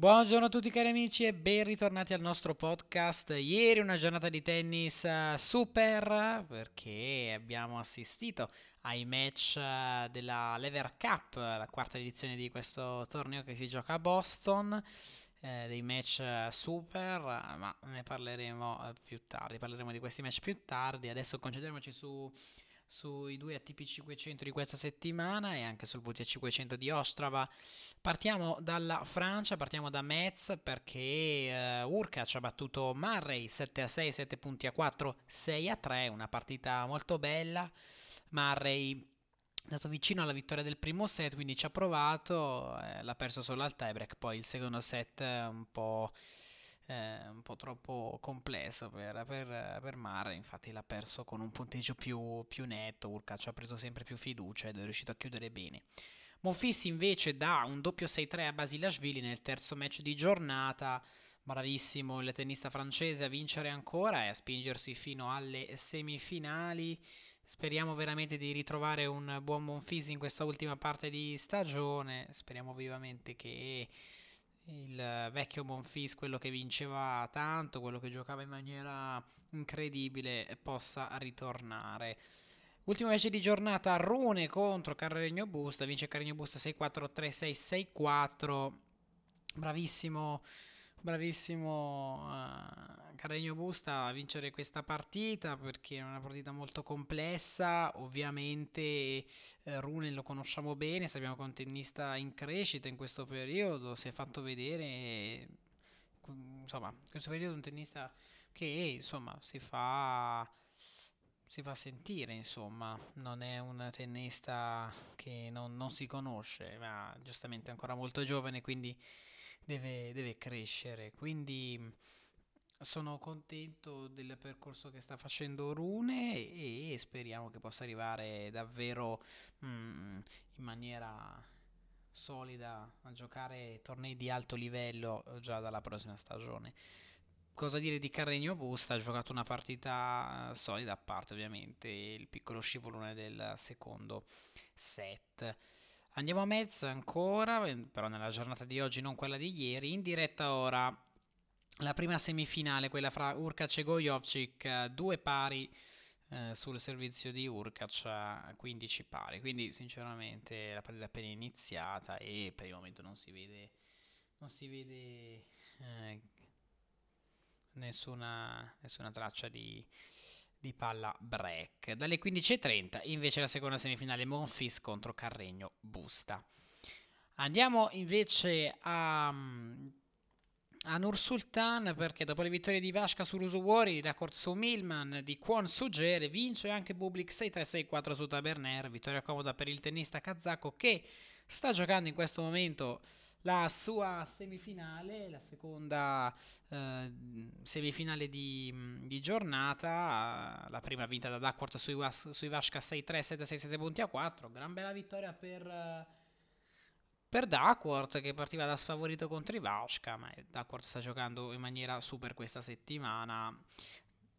Buongiorno a tutti cari amici e ben ritornati al nostro podcast. Ieri una giornata di tennis eh, super perché abbiamo assistito ai match eh, della Lever Cup, la quarta edizione di questo torneo che si gioca a Boston. Eh, dei match eh, super, ma ne parleremo più tardi. Parleremo di questi match più tardi. Adesso concentriamoci su sui due ATP 500 di questa settimana e anche sul VTA 500 di Ostrava. Partiamo dalla Francia, partiamo da Metz perché uh, Urkac ha battuto Murray 7 a 6, 7 punti a 4, 6 a 3, una partita molto bella. Murray è stato vicino alla vittoria del primo set, quindi ci ha provato, eh, l'ha perso solo al tiebreak, poi il secondo set un po' eh, un po' troppo complesso per, per, per Mare, infatti l'ha perso con un punteggio più, più netto, Urkac ha preso sempre più fiducia ed è riuscito a chiudere bene. Monfils invece dà un doppio 6-3 a Basilashvili nel terzo match di giornata, bravissimo il tennista francese a vincere ancora e a spingersi fino alle semifinali. Speriamo veramente di ritrovare un buon Monfils in questa ultima parte di stagione, speriamo vivamente che il vecchio Monfils, quello che vinceva tanto, quello che giocava in maniera incredibile, possa ritornare. Ultimo match di giornata, Rune contro Carregno Busta, vince Carregno Busta 6-4, 3-6, 6-4. Bravissimo, bravissimo uh, Carregno Busta a vincere questa partita perché è una partita molto complessa. Ovviamente eh, Rune lo conosciamo bene, sappiamo che è un tennista in crescita in questo periodo, si è fatto vedere, insomma, in questo periodo è un tennista che insomma si fa si fa sentire, insomma, non è un tennista che non, non, si conosce, ma giustamente è ancora molto giovane, quindi deve, deve crescere. Quindi sono contento del percorso che sta facendo Rune e, speriamo che possa arrivare davvero mm, in maniera solida a giocare tornei di alto livello già dalla prossima stagione. Cosa dire di Carregno Busta? Ha giocato una partita solida, a parte ovviamente il piccolo scivolone del secondo set. Andiamo a Metz ancora, però nella giornata di oggi, non quella di ieri. In diretta ora la prima semifinale, quella fra Urkac e Gojovcic, due pari eh, sul servizio di Urkac, 15 pari. Quindi sinceramente la partita è appena iniziata e per il momento non si vede, non si vede eh, nessuna, nessuna traccia di, di palla break. Dalle 15.30 invece la seconda semifinale Monfis contro Carregno Busta. Andiamo invece a, a Nur Sultan perché dopo le vittorie di Vashka su Rusuwori, da su Milman, di Kwon Sugere, vince anche Bublik 6-3-6-4 su Taberner, vittoria comoda per il tennista kazako che sta giocando in questo momento la sua semifinale, la seconda eh, semifinale di, di, giornata, la prima vinta da Duckworth sui, sui Vashka 6-3, 7-6, 7 punti a 4, gran bella vittoria per, per Duckworth che partiva da sfavorito contro i Vashka, ma Duckworth sta giocando in maniera super questa settimana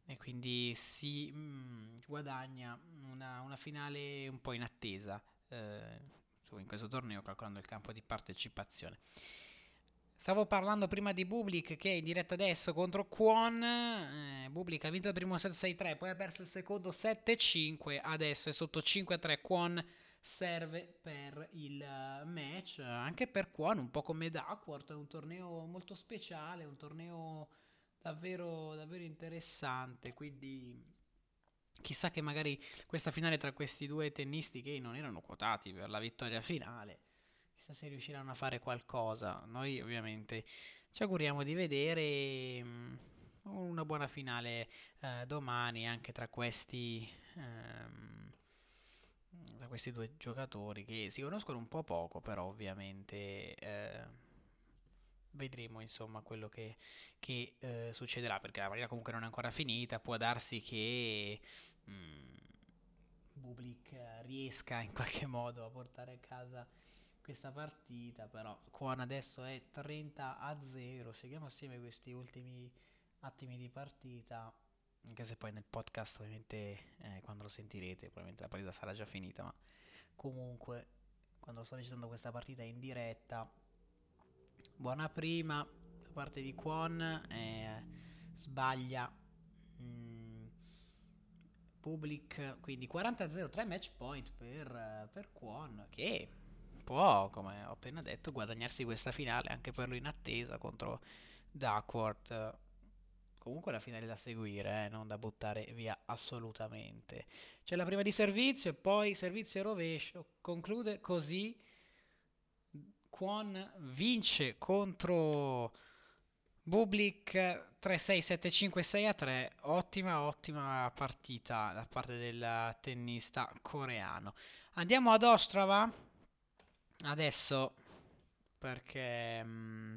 e quindi si mh, mm, guadagna una, una, finale un po' in attesa. Eh, in questo torneo calcolando il campo di partecipazione. Stavo parlando prima di Bublik che è in diretta adesso contro Kwon. Eh, Bublik ha vinto il primo set 6-3, poi ha perso il secondo 7-5, adesso è sotto 5-3. Kwon serve per il eh, match, anche per Kwon, un po' come Duckworth, è un torneo molto speciale, un torneo davvero, davvero interessante, quindi Chissà che magari questa finale tra questi due tennisti che non erano quotati per la vittoria finale, chissà se riusciranno a fare qualcosa. Noi ovviamente ci auguriamo di vedere mm, una buona finale eh, domani anche tra questi, ehm, tra questi due giocatori che si conoscono un po' poco, però ovviamente... Eh, vedremo insomma quello che, che eh, succederà perché la partita comunque non è ancora finita può darsi che mm, Bublik riesca in qualche modo a portare a casa questa partita, però Quan adesso è 30 a 0, seguiamo assieme questi ultimi attimi di partita, anche se poi nel podcast ovviamente eh, quando lo sentirete probabilmente la partita sarà già finita, ma comunque quando sto recitando questa partita in diretta buona prima da parte di Kwon, eh, sbaglia mm, Public, quindi 40-0, match point per, per Kwon che può, come ho appena detto, guadagnarsi questa finale anche per lui in attesa contro Duckworth. Comunque la finale da seguire, eh, non da buttare via assolutamente. C'è la prima di servizio poi servizio rovescio. Conclude così. Kwon vince contro Bublik 3-6-7-5-6 3. Ottima, ottima partita da parte del tennista coreano. Andiamo ad Ostrava adesso perché... Mh, mm,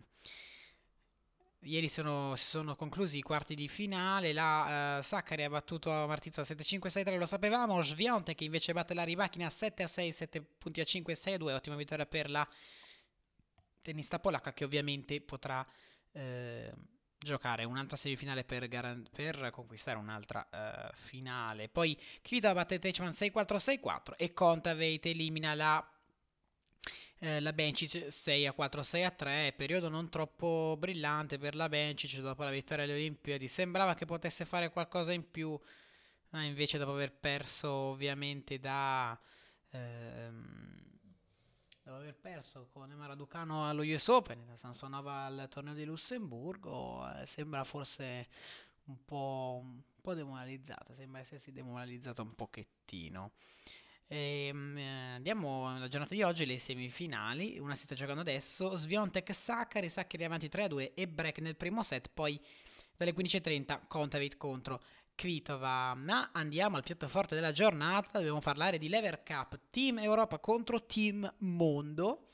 Ieri sono, sono conclusi i quarti di finale. La uh, Saccari ha battuto Martizzo a 7-5-6-3, lo sapevamo. Svionte che invece batte la Ribachina a 7-6, 7 punti a 5-6-2. Ottima vittoria per la tennista polacca che ovviamente potrà eh, giocare un'altra semifinale per, garan- per conquistare un'altra uh, finale. Poi Kvitova batte Teichmann 6-4-6-4 e Kontaveit elimina la eh, la Bencic 6 a 4, 6 a 3, periodo non troppo brillante per la Bencic dopo la vittoria alle Olimpiadi. Sembrava che potesse fare qualcosa in più, ma invece dopo aver perso ovviamente da... Ehm, dopo aver perso con Emma Raducano allo US Open, da Sansonova al torneo di Lussemburgo, eh, sembra forse un po', un po' demoralizzata, sembra essersi demoralizzata un pochettino. E, ehm, eh, andiamo alla giornata di oggi, le semifinali. Una si sta giocando adesso. Sviontek Saccari, Saccari avanti 3-2 e break nel primo set. Poi dalle 15.30 Contavit contro Kvitova. Ma andiamo al piatto forte della giornata. Dobbiamo parlare di Lever Cup, Team Europa contro Team Mondo.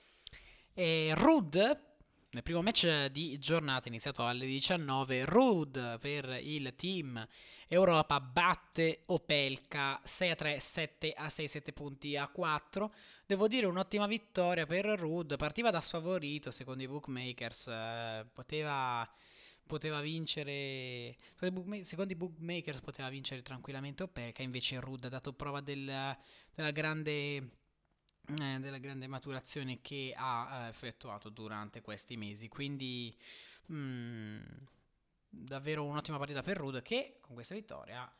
E Rud nel primo match di giornata iniziato alle 19, Rud per il team Europa batte Opelka 6 a 3, 7 a 6, 7 punti a 4. Devo dire un'ottima vittoria per Rud, partiva da sfavorito secondo i bookmakers, eh, poteva, poteva vincere, secondo i bookmakers poteva vincere tranquillamente Opelka, invece Rud ha dato prova del, della grande eh, della grande maturazione che ha eh, effettuato durante questi mesi. Quindi mh, mm, davvero un'ottima partita per Rude che con questa vittoria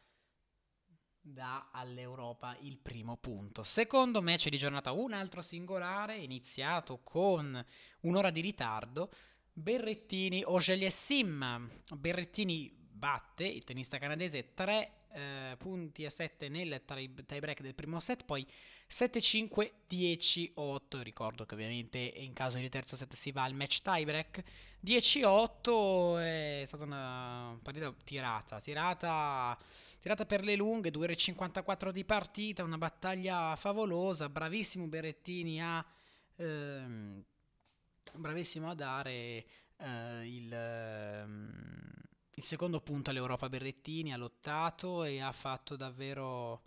dà all'Europa il primo punto. Secondo match di giornata, un altro singolare iniziato con un'ora di ritardo. Berrettini Sim. Berrettini batte il tennista canadese 3 eh, punti a 7 nel tie break del primo set, poi 7-5, 10-8. Ricordo che ovviamente in caso di terzo set si va al match tiebreak. 10-8 è stata una partita tirata, tirata, tirata per le lunghe, 2 ore 54 di partita, una battaglia favolosa. Bravissimo Berrettini a, ehm, bravissimo a dare eh, il, ehm, il secondo punto all'Europa. Berrettini ha lottato e ha fatto davvero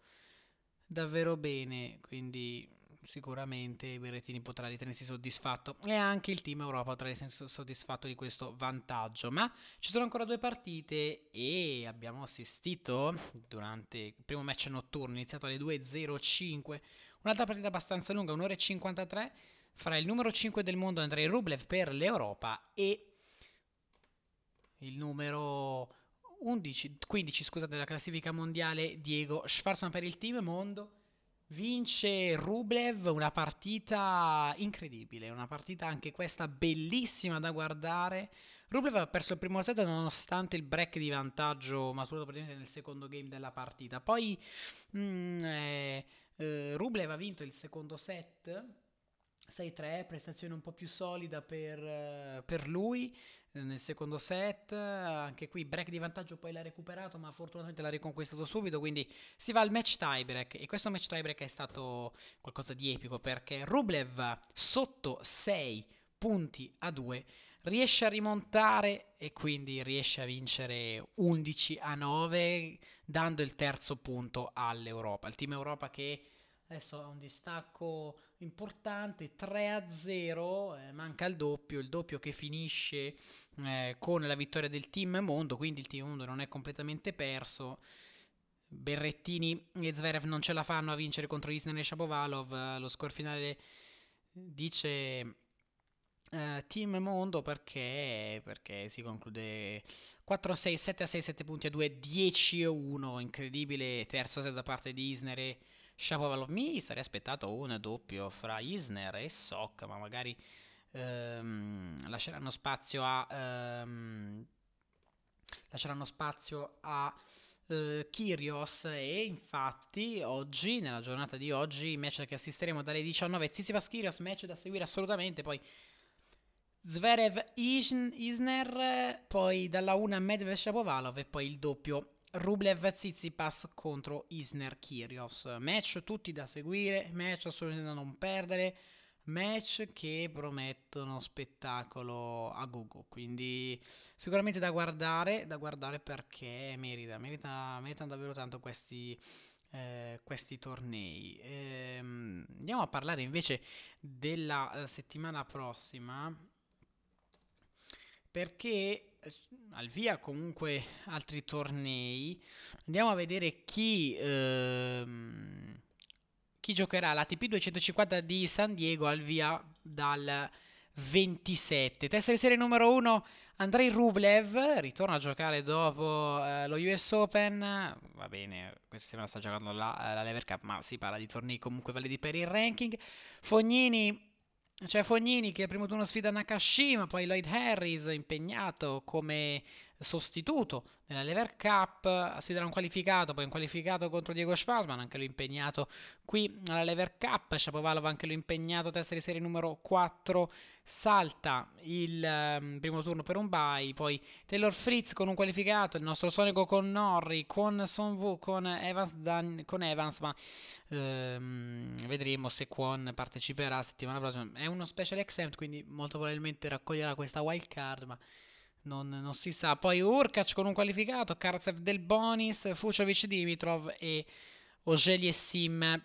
davvero bene, quindi sicuramente Berrettini potrà ritenersi soddisfatto e anche il team Europa potrà ritenersi soddisfatto di questo vantaggio. Ma ci sono ancora due partite e abbiamo assistito durante il primo match notturno iniziato alle 2.05, un'altra partita abbastanza lunga, un'ora e 53, fra il numero 5 del mondo Andrei Rublev per l'Europa e il numero 11, 15 scusate, della classifica mondiale Diego Schwarzman per il team mondo. Vince Rublev, una partita incredibile, una partita anche questa bellissima da guardare. Rublev ha perso il primo set nonostante il break di vantaggio maturato praticamente nel secondo game della partita. Poi mh, mm, eh, eh, Rublev ha vinto il secondo set 6-3, prestazione un po' più solida per, eh, per lui eh, nel secondo set, anche qui break di vantaggio poi l'ha recuperato ma fortunatamente l'ha riconquistato subito, quindi si va al match tiebreak. E questo match tiebreak è stato qualcosa di epico perché Rublev sotto 6 punti a 2 riesce a rimontare e quindi riesce a vincere 11 a 9 dando il terzo punto all'Europa, il team Europa che adesso ha un distacco importante 3 a 0 eh, manca il doppio il doppio che finisce eh, con la vittoria del team mondo quindi il team mondo non è completamente perso. Berrettini e Zverev non ce la fanno a vincere contro Isner e Shapovalov. Lo score finale dice Uh, team Mondo perché, perché si conclude 4 6 7 6 7 punti a 2 10 1 incredibile terzo set da parte di Isner e Shapovalov mi sarei aspettato un doppio fra Isner e Sok ma magari um, lasceranno spazio a um, lasceranno spazio a uh, Kyrios e infatti oggi nella giornata di oggi match che assisteremo dalle 19 Tsitsipas Kyrios match da seguire assolutamente poi Zverev Isner, poi dalla una Medvedev Shapovalov e poi il doppio Rublev Tsitsipas contro Isner Kyrgios. Match tutti da seguire, match assolutamente da non perdere, match che promettono spettacolo a Google. Quindi sicuramente da guardare, da guardare perché merita, merita, meritano davvero tanto questi, eh, questi tornei. Ehm, andiamo a parlare invece della eh, settimana prossima perché eh, al via comunque altri tornei andiamo a vedere chi, ehm, chi giocherà l'ATP 250 di San Diego al via dal 27 testa di serie numero 1 Andrei Rublev ritorna a giocare dopo eh, lo US Open. Va bene questa settimana sta giocando la, la Lever Cup ma si parla di tornei comunque validi per il ranking. Fognini c'è Fognini che primo turno sfida Nakashima, poi Lloyd Harris impegnato come sostituto nella Lever Cup, sfiderà un qualificato, poi un qualificato contro Diego Schwarzman, anche lui impegnato qui alla Lever Cup, Shapovalov anche lui impegnato, testa di serie numero 4, salta il um, primo turno per un bye, poi Taylor Fritz con un qualificato, il nostro Sonico con Norri, con Sonvu, con Evans, Dan, con Evans ma um, vedremo se Kwon parteciperà settimana prossima. È uno special exempt, quindi molto probabilmente raccoglierà questa wild card, ma non, non, si sa. Poi Urkac con un qualificato, Karatsev del Bonis, Fucovic Dimitrov e Ogeli e Sim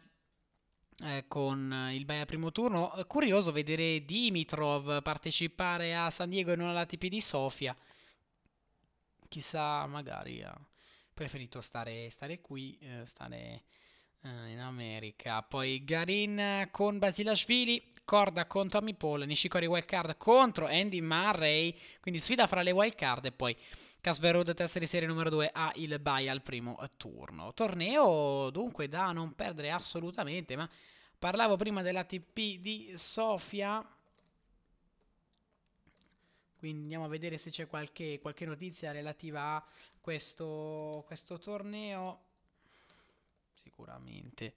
eh, con il Bay primo turno. Curioso vedere Dimitrov partecipare a San Diego e non all'ATP di Sofia. Chissà, magari ha preferito stare, stare qui, eh, stare eh, in America. Poi Garin con Basilashvili, Corda con Tommy Paul, Nishikori wildcard contro Andy Murray, quindi sfida fra le wildcard e poi Casperud testa di serie numero 2 ha il bye al primo turno. Torneo dunque da non perdere assolutamente, ma parlavo prima dell'ATP di Sofia. Quindi andiamo a vedere se c'è qualche, qualche notizia relativa a questo, questo torneo sicuramente.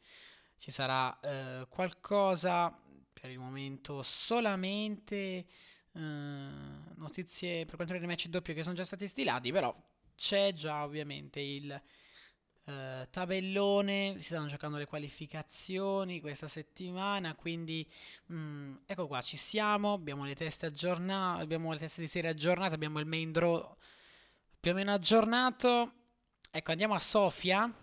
Ci sarà eh, qualcosa per il momento solamente eh, notizie per quanto riguarda i match doppio che sono già stati stilati però c'è già ovviamente il eh, tabellone si stanno giocando le qualificazioni questa settimana quindi mh, mm, ecco qua ci siamo abbiamo le teste aggiornate abbiamo le teste di serie aggiornate abbiamo il main draw più o meno aggiornato. Ecco andiamo a Sofia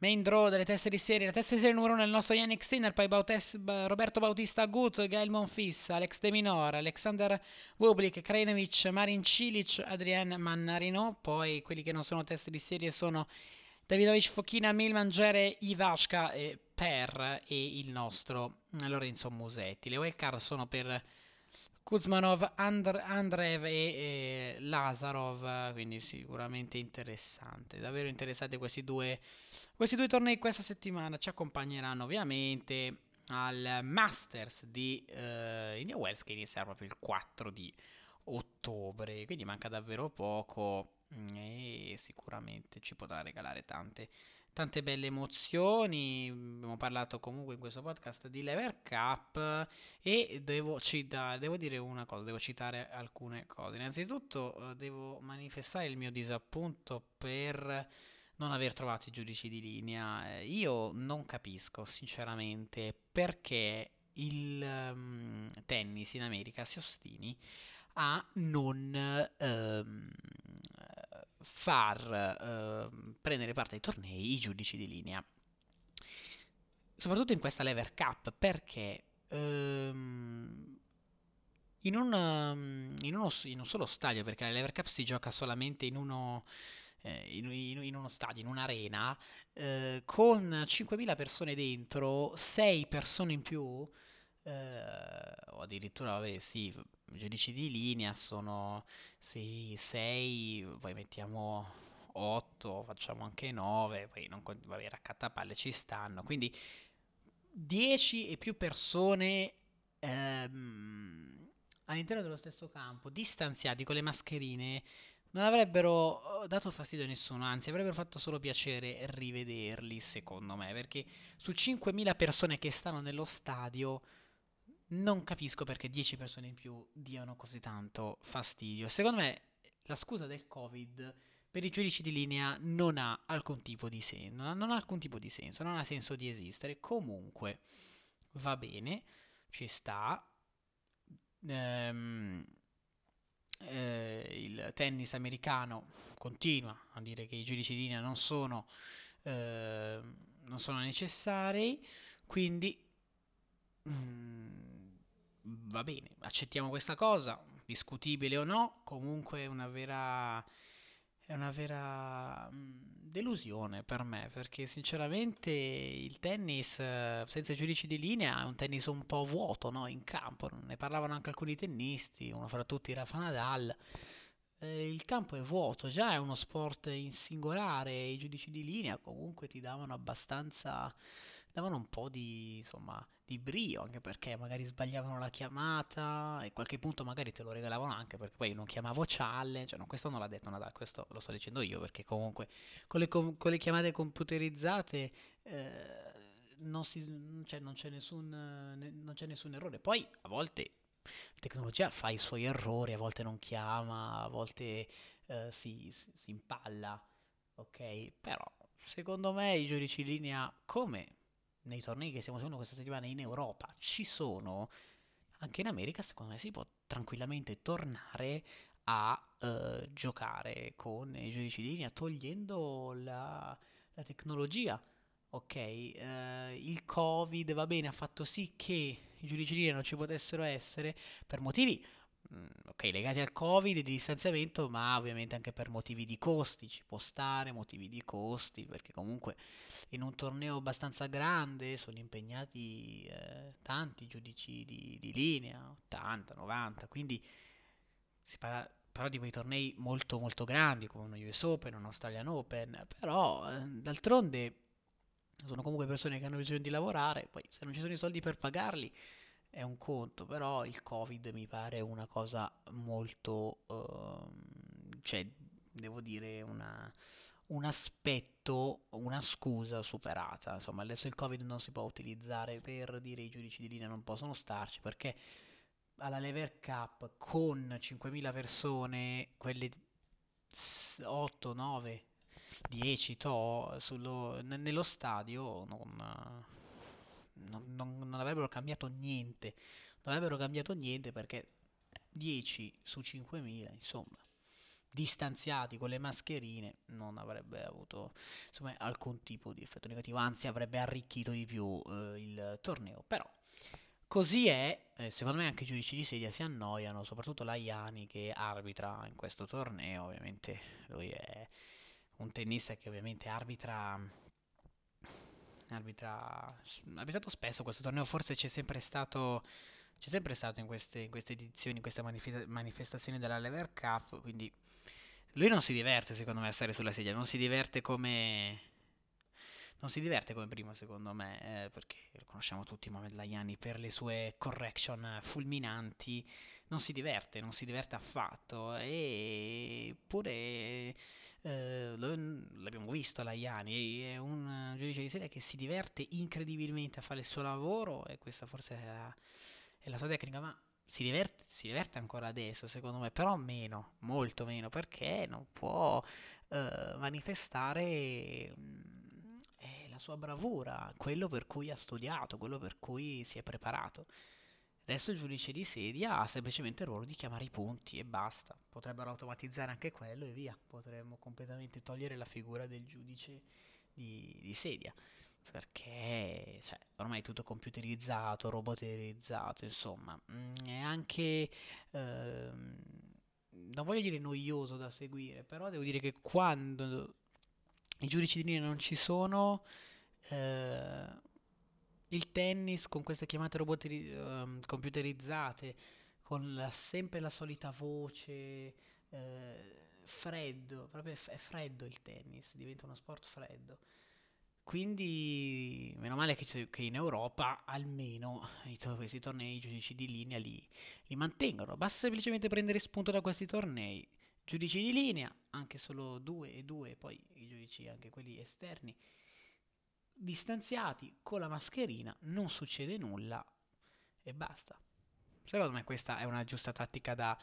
Main draw delle teste di serie, la testa di serie numero 1 è il nostro Yannick Sinner, poi Bautes, Roberto Bautista Gut, Gael Monfils, Alex De Minor, Alexander Bublik, Krajinovic, Marin Cilic, Adrien Mannarino, poi quelli che non sono teste di serie sono Davidovic Fochina, Milman, Gere, Ivashka e Per e il nostro Lorenzo Musetti. Le wildcard sono per Kuzmanov, Andr- Andreev e, e Lazarov, quindi sicuramente interessante, davvero interessanti questi due, questi due tornei questa settimana, ci accompagneranno ovviamente al Masters di uh, India Wells che inizierà proprio il 4 di ottobre, quindi manca davvero poco mm, e sicuramente ci potrà regalare tante tante belle emozioni. Abbiamo parlato comunque in questo podcast di Lever Cup e devo, cita- devo dire una cosa, devo citare alcune cose. Innanzitutto eh, devo manifestare il mio disappunto per non aver trovato i giudici di linea. Eh, io non capisco sinceramente perché il um, tennis in America si ostini a non um, far uh, prendere parte ai tornei i giudici di linea. Soprattutto in questa Lever Cup, perché um, in, un, um, in, uno, in, un, solo stadio, perché la Lever Cup si gioca solamente in uno, eh, in, in uno stadio, in un'arena, eh, con 5.000 persone dentro, 6 persone in più, eh, o addirittura, vabbè, sì, giudici di linea sono 6, poi mettiamo 8, facciamo anche 9, poi non, vabbè, raccattapalle ci stanno, quindi 10 e più persone ehm, all'interno dello stesso campo, distanziati con le mascherine, non avrebbero eh, dato fastidio a nessuno, anzi avrebbero fatto solo piacere rivederli, secondo me, perché su 5.000 persone che stanno nello stadio non capisco perché 10 persone in più diano così tanto fastidio. Secondo me la scusa del Covid per i giudici di linea non ha alcun tipo di senso, non ha alcun tipo di senso, non ha senso di esistere. Comunque va bene, ci sta. Ehm, eh, il tennis americano continua a dire che i giudici di linea non sono, eh, non sono necessari, quindi mm, va bene, accettiamo questa cosa, discutibile o no, comunque è una vera è una vera mm, delusione per me, perché sinceramente il tennis eh, senza giudici di linea è un tennis un po' vuoto no? in campo, ne parlavano anche alcuni tennisti, uno fra tutti Rafa Nadal. Eh, il campo è vuoto, già è uno sport in singolare, i giudici di linea comunque ti davano abbastanza davano un po' di, insomma, di brio, anche perché magari sbagliavano la chiamata e a qualche punto magari te lo regalavano anche perché poi non chiamavo challenge, cioè, no, questo non l'ha detto Nadal, questo lo sto dicendo io perché comunque con le, com- con le chiamate computerizzate eh, non, si, cioè, non, c'è nessun, ne, non c'è nessun errore. Poi a volte la tecnologia fa i suoi errori, a volte non chiama, a volte eh, si, si, si impalla, ok? Però secondo me i giudici in linea come nei tornei che stiamo seguendo questa settimana in Europa ci sono, anche in America secondo me si può tranquillamente tornare a uh, giocare con i giudici di linea togliendo la, la tecnologia. Ok, uh, il Covid va bene, ha fatto sì che i giudici di linea non ci potessero essere per motivi ok, legati al Covid e di distanziamento, ma ovviamente anche per motivi di costi, ci può stare motivi di costi, perché comunque in un torneo abbastanza grande sono impegnati eh, tanti giudici di, di, linea, 80, 90, quindi si parla però di quei tornei molto molto grandi come uno US Open, un Australian Open, però eh, d'altronde sono comunque persone che hanno bisogno di lavorare, poi se non ci sono i soldi per pagarli è un conto, però il Covid mi pare una cosa molto, uh, cioè, devo dire, una, un aspetto, una scusa superata. Insomma, adesso il Covid non si può utilizzare per dire i giudici di linea non possono starci perché alla Lever Cup con 5.000 persone, quelle 8, 9, 10 to sullo, nello stadio non, non, non, non avrebbero cambiato niente. Non avrebbero cambiato niente perché 10 su 5.000, insomma, distanziati con le mascherine, non avrebbe avuto insomma, alcun tipo di effetto negativo, anzi avrebbe arricchito di più eh, il torneo. Però così è, secondo me anche i giudici di sedia si annoiano, soprattutto la Iani che arbitra in questo torneo, ovviamente lui è un tennista che ovviamente arbitra arbitra, arbitrato spesso questo torneo, forse c'è sempre stato, c'è sempre stato in queste, in queste edizioni, in queste manifesta- manifestazioni della Lever Cup, quindi lui non si diverte secondo me a stare sulla sedia, non si diverte come... Non si diverte come prima, secondo me, eh, perché lo conosciamo tutti Mohamed Laiani per le sue correction fulminanti. Non si diverte, non si diverte affatto. Eppure eh, l'abbiamo visto Laiani, è un giudice di serie che si diverte incredibilmente a fare il suo lavoro e questa forse è la, è la sua tecnica, ma si diverte, si diverte, ancora adesso secondo me, però meno, molto meno, perché non può eh, manifestare mm, la sua bravura, quello per cui ha studiato, quello per cui si è preparato. Adesso il giudice di sedia ha semplicemente il ruolo di chiamare i punti e basta. Potrebbero automatizzare anche quello e via. Potremmo completamente togliere la figura del giudice di, di sedia. Perché cioè, ormai è tutto computerizzato, robotizzato, insomma. Mm, è anche... Ehm, non voglio dire noioso da seguire, però devo dire che quando i giudici di linea non ci sono... Eh, il tennis con queste chiamate roboti uh, computerizzate, con la, sempre la solita voce, eh, freddo, proprio è, freddo il tennis, diventa uno sport freddo. Quindi, meno male che, che in Europa almeno questi tornei, i giudici di linea li, li mantengono. Basta semplicemente prendere spunto da questi tornei. Giudici di linea, anche solo due e due, poi i giudici anche quelli esterni, distanziati con la mascherina, non succede nulla e basta. Secondo me questa è una giusta tattica da,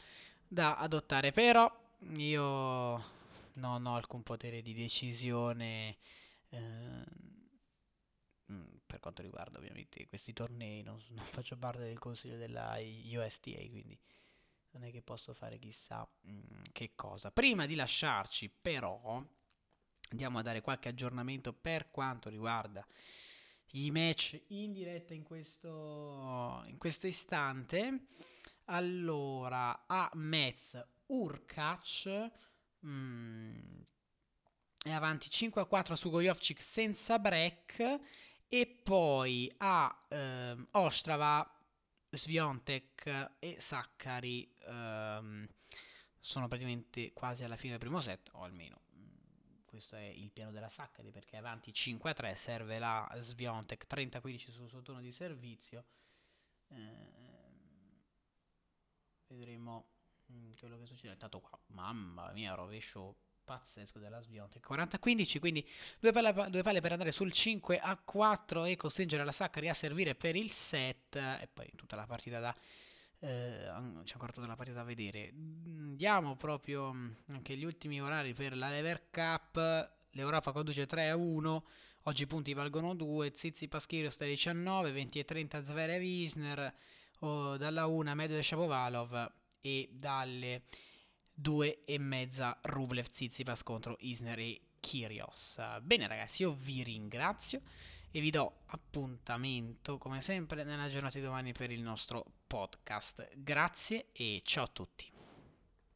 da adottare, però io non ho alcun potere di decisione eh, per quanto riguarda ovviamente questi tornei, non, non, faccio parte del consiglio della USTA, quindi non è che posso fare chissà mh, mm, che cosa. Prima di lasciarci però andiamo a dare qualche aggiornamento per quanto riguarda i match in diretta in questo, in questo istante. Allora, a Metz Urkac mm, è avanti 5 a 4 su Gojovcic senza break e poi a ehm, Ostrava Sviontek e Saccari ehm, sono praticamente quasi alla fine del primo set o almeno questo è il piano della Saccari perché avanti 5 a 3 serve la Sviontek 30 a 15 sul suo turno di servizio eh, vedremo Mm, quello che succede. Intanto qua, mamma mia, rovescio pazzesco della Sviontek 40-15 quindi due palle, due palle, per andare sul 5 a 4 e costringere la Saccari a servire per il set e poi tutta la partita da eh, c'è ancora tutta la partita da vedere. Andiamo proprio mm, anche gli ultimi orari per la Lever Cup. l'Europa conduce 3 a 1 oggi i punti valgono 2 Zizi Paschirios da 19 20 e 30 Zverev Isner. Oh, dalla 1 Medvedev Shapovalov e dalle due e mezza Rublev Tsitsipas contro Isner e Kyrgios. Bene ragazzi, io vi ringrazio e vi do appuntamento come sempre nella giornata di domani per il nostro podcast. Grazie e ciao a tutti.